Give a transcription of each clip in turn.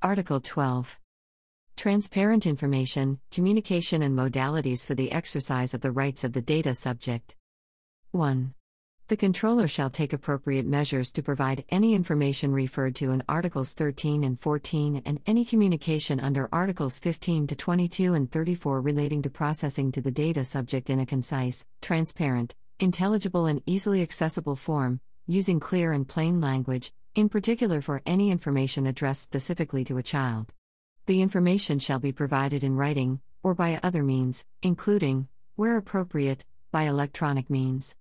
Article 12. Transparent information, communication, and modalities for the exercise of the rights of the data subject. 1. The controller shall take appropriate measures to provide any information referred to in Articles 13 and 14 and any communication under Articles 15 to 22 and 34 relating to processing to the data subject in a concise, transparent, intelligible, and easily accessible form, using clear and plain language, in particular for any information addressed specifically to a child. The information shall be provided in writing, or by other means, including, where appropriate, by electronic means.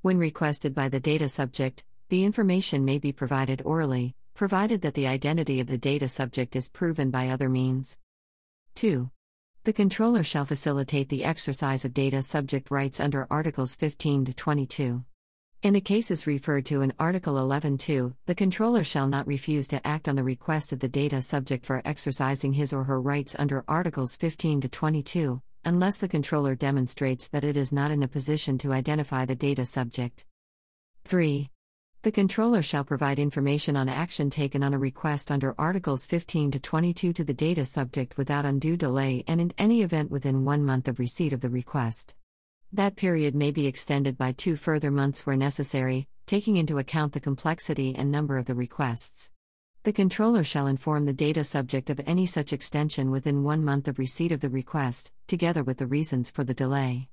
When requested by the data subject, the information may be provided orally, provided that the identity of the data subject is proven by other means. 2. The controller shall facilitate the exercise of data subject rights under Articles 15 to 22. In the cases referred to in Article 11.2, the controller shall not refuse to act on the request of the data subject for exercising his or her rights under Articles 15 to 22, unless the controller demonstrates that it is not in a position to identify the data subject. 3. The controller shall provide information on action taken on a request under Articles 15 to 22 to the data subject without undue delay and in any event within one month of receipt of the request. That period may be extended by two further months where necessary, taking into account the complexity and number of the requests. The controller shall inform the data subject of any such extension within one month of receipt of the request, together with the reasons for the delay.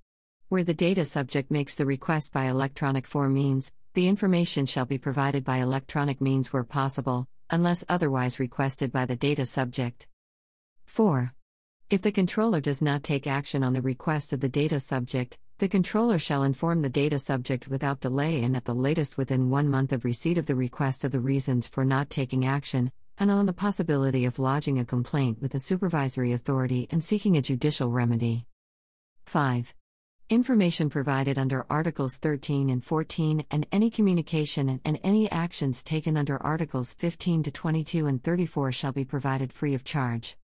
Where the data subject makes the request by electronic form means, the information shall be provided by electronic means where possible, unless otherwise requested by the data subject. 4. If the controller does not take action on the request of the data subject, the controller shall inform the data subject without delay and at the latest within one month of receipt of the request of the reasons for not taking action, and on the possibility of lodging a complaint with the supervisory authority and seeking a judicial remedy. 5. Information provided under Articles 13 and 14 and any communication and any actions taken under Articles 15 to 22 and 34 shall be provided free of charge.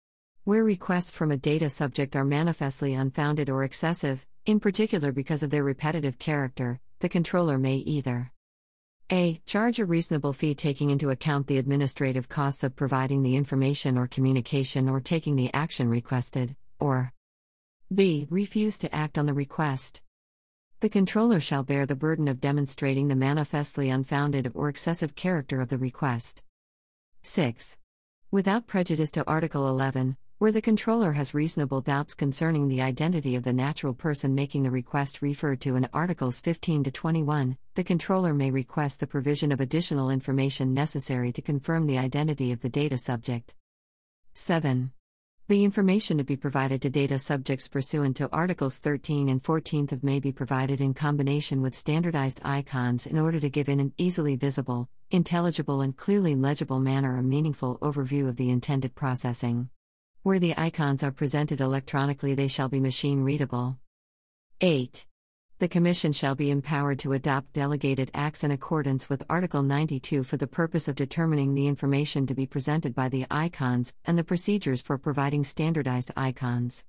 Where requests from a data subject are manifestly unfounded or excessive, in particular because of their repetitive character, the controller may either a. Charge a reasonable fee taking into account the administrative costs of providing the information or communication or taking the action requested, or b. Refuse to act on the request. The controller shall bear the burden of demonstrating the manifestly unfounded or excessive character of the request. 6. Without prejudice to Article 11, where the controller has reasonable doubts concerning the identity of the natural person making the request referred to in Articles 15 to 21, the controller may request the provision of additional information necessary to confirm the identity of the data subject. 7. The information to be provided to data subjects pursuant to Articles 13 and 14 of may be provided in combination with standardized icons in order to give in an easily visible, intelligible, and clearly legible manner a meaningful overview of the intended processing. Where the icons are presented electronically, they shall be machine readable. 8. The Commission shall be empowered to adopt delegated acts in accordance with Article 92 for the purpose of determining the information to be presented by the icons and the procedures for providing standardized icons.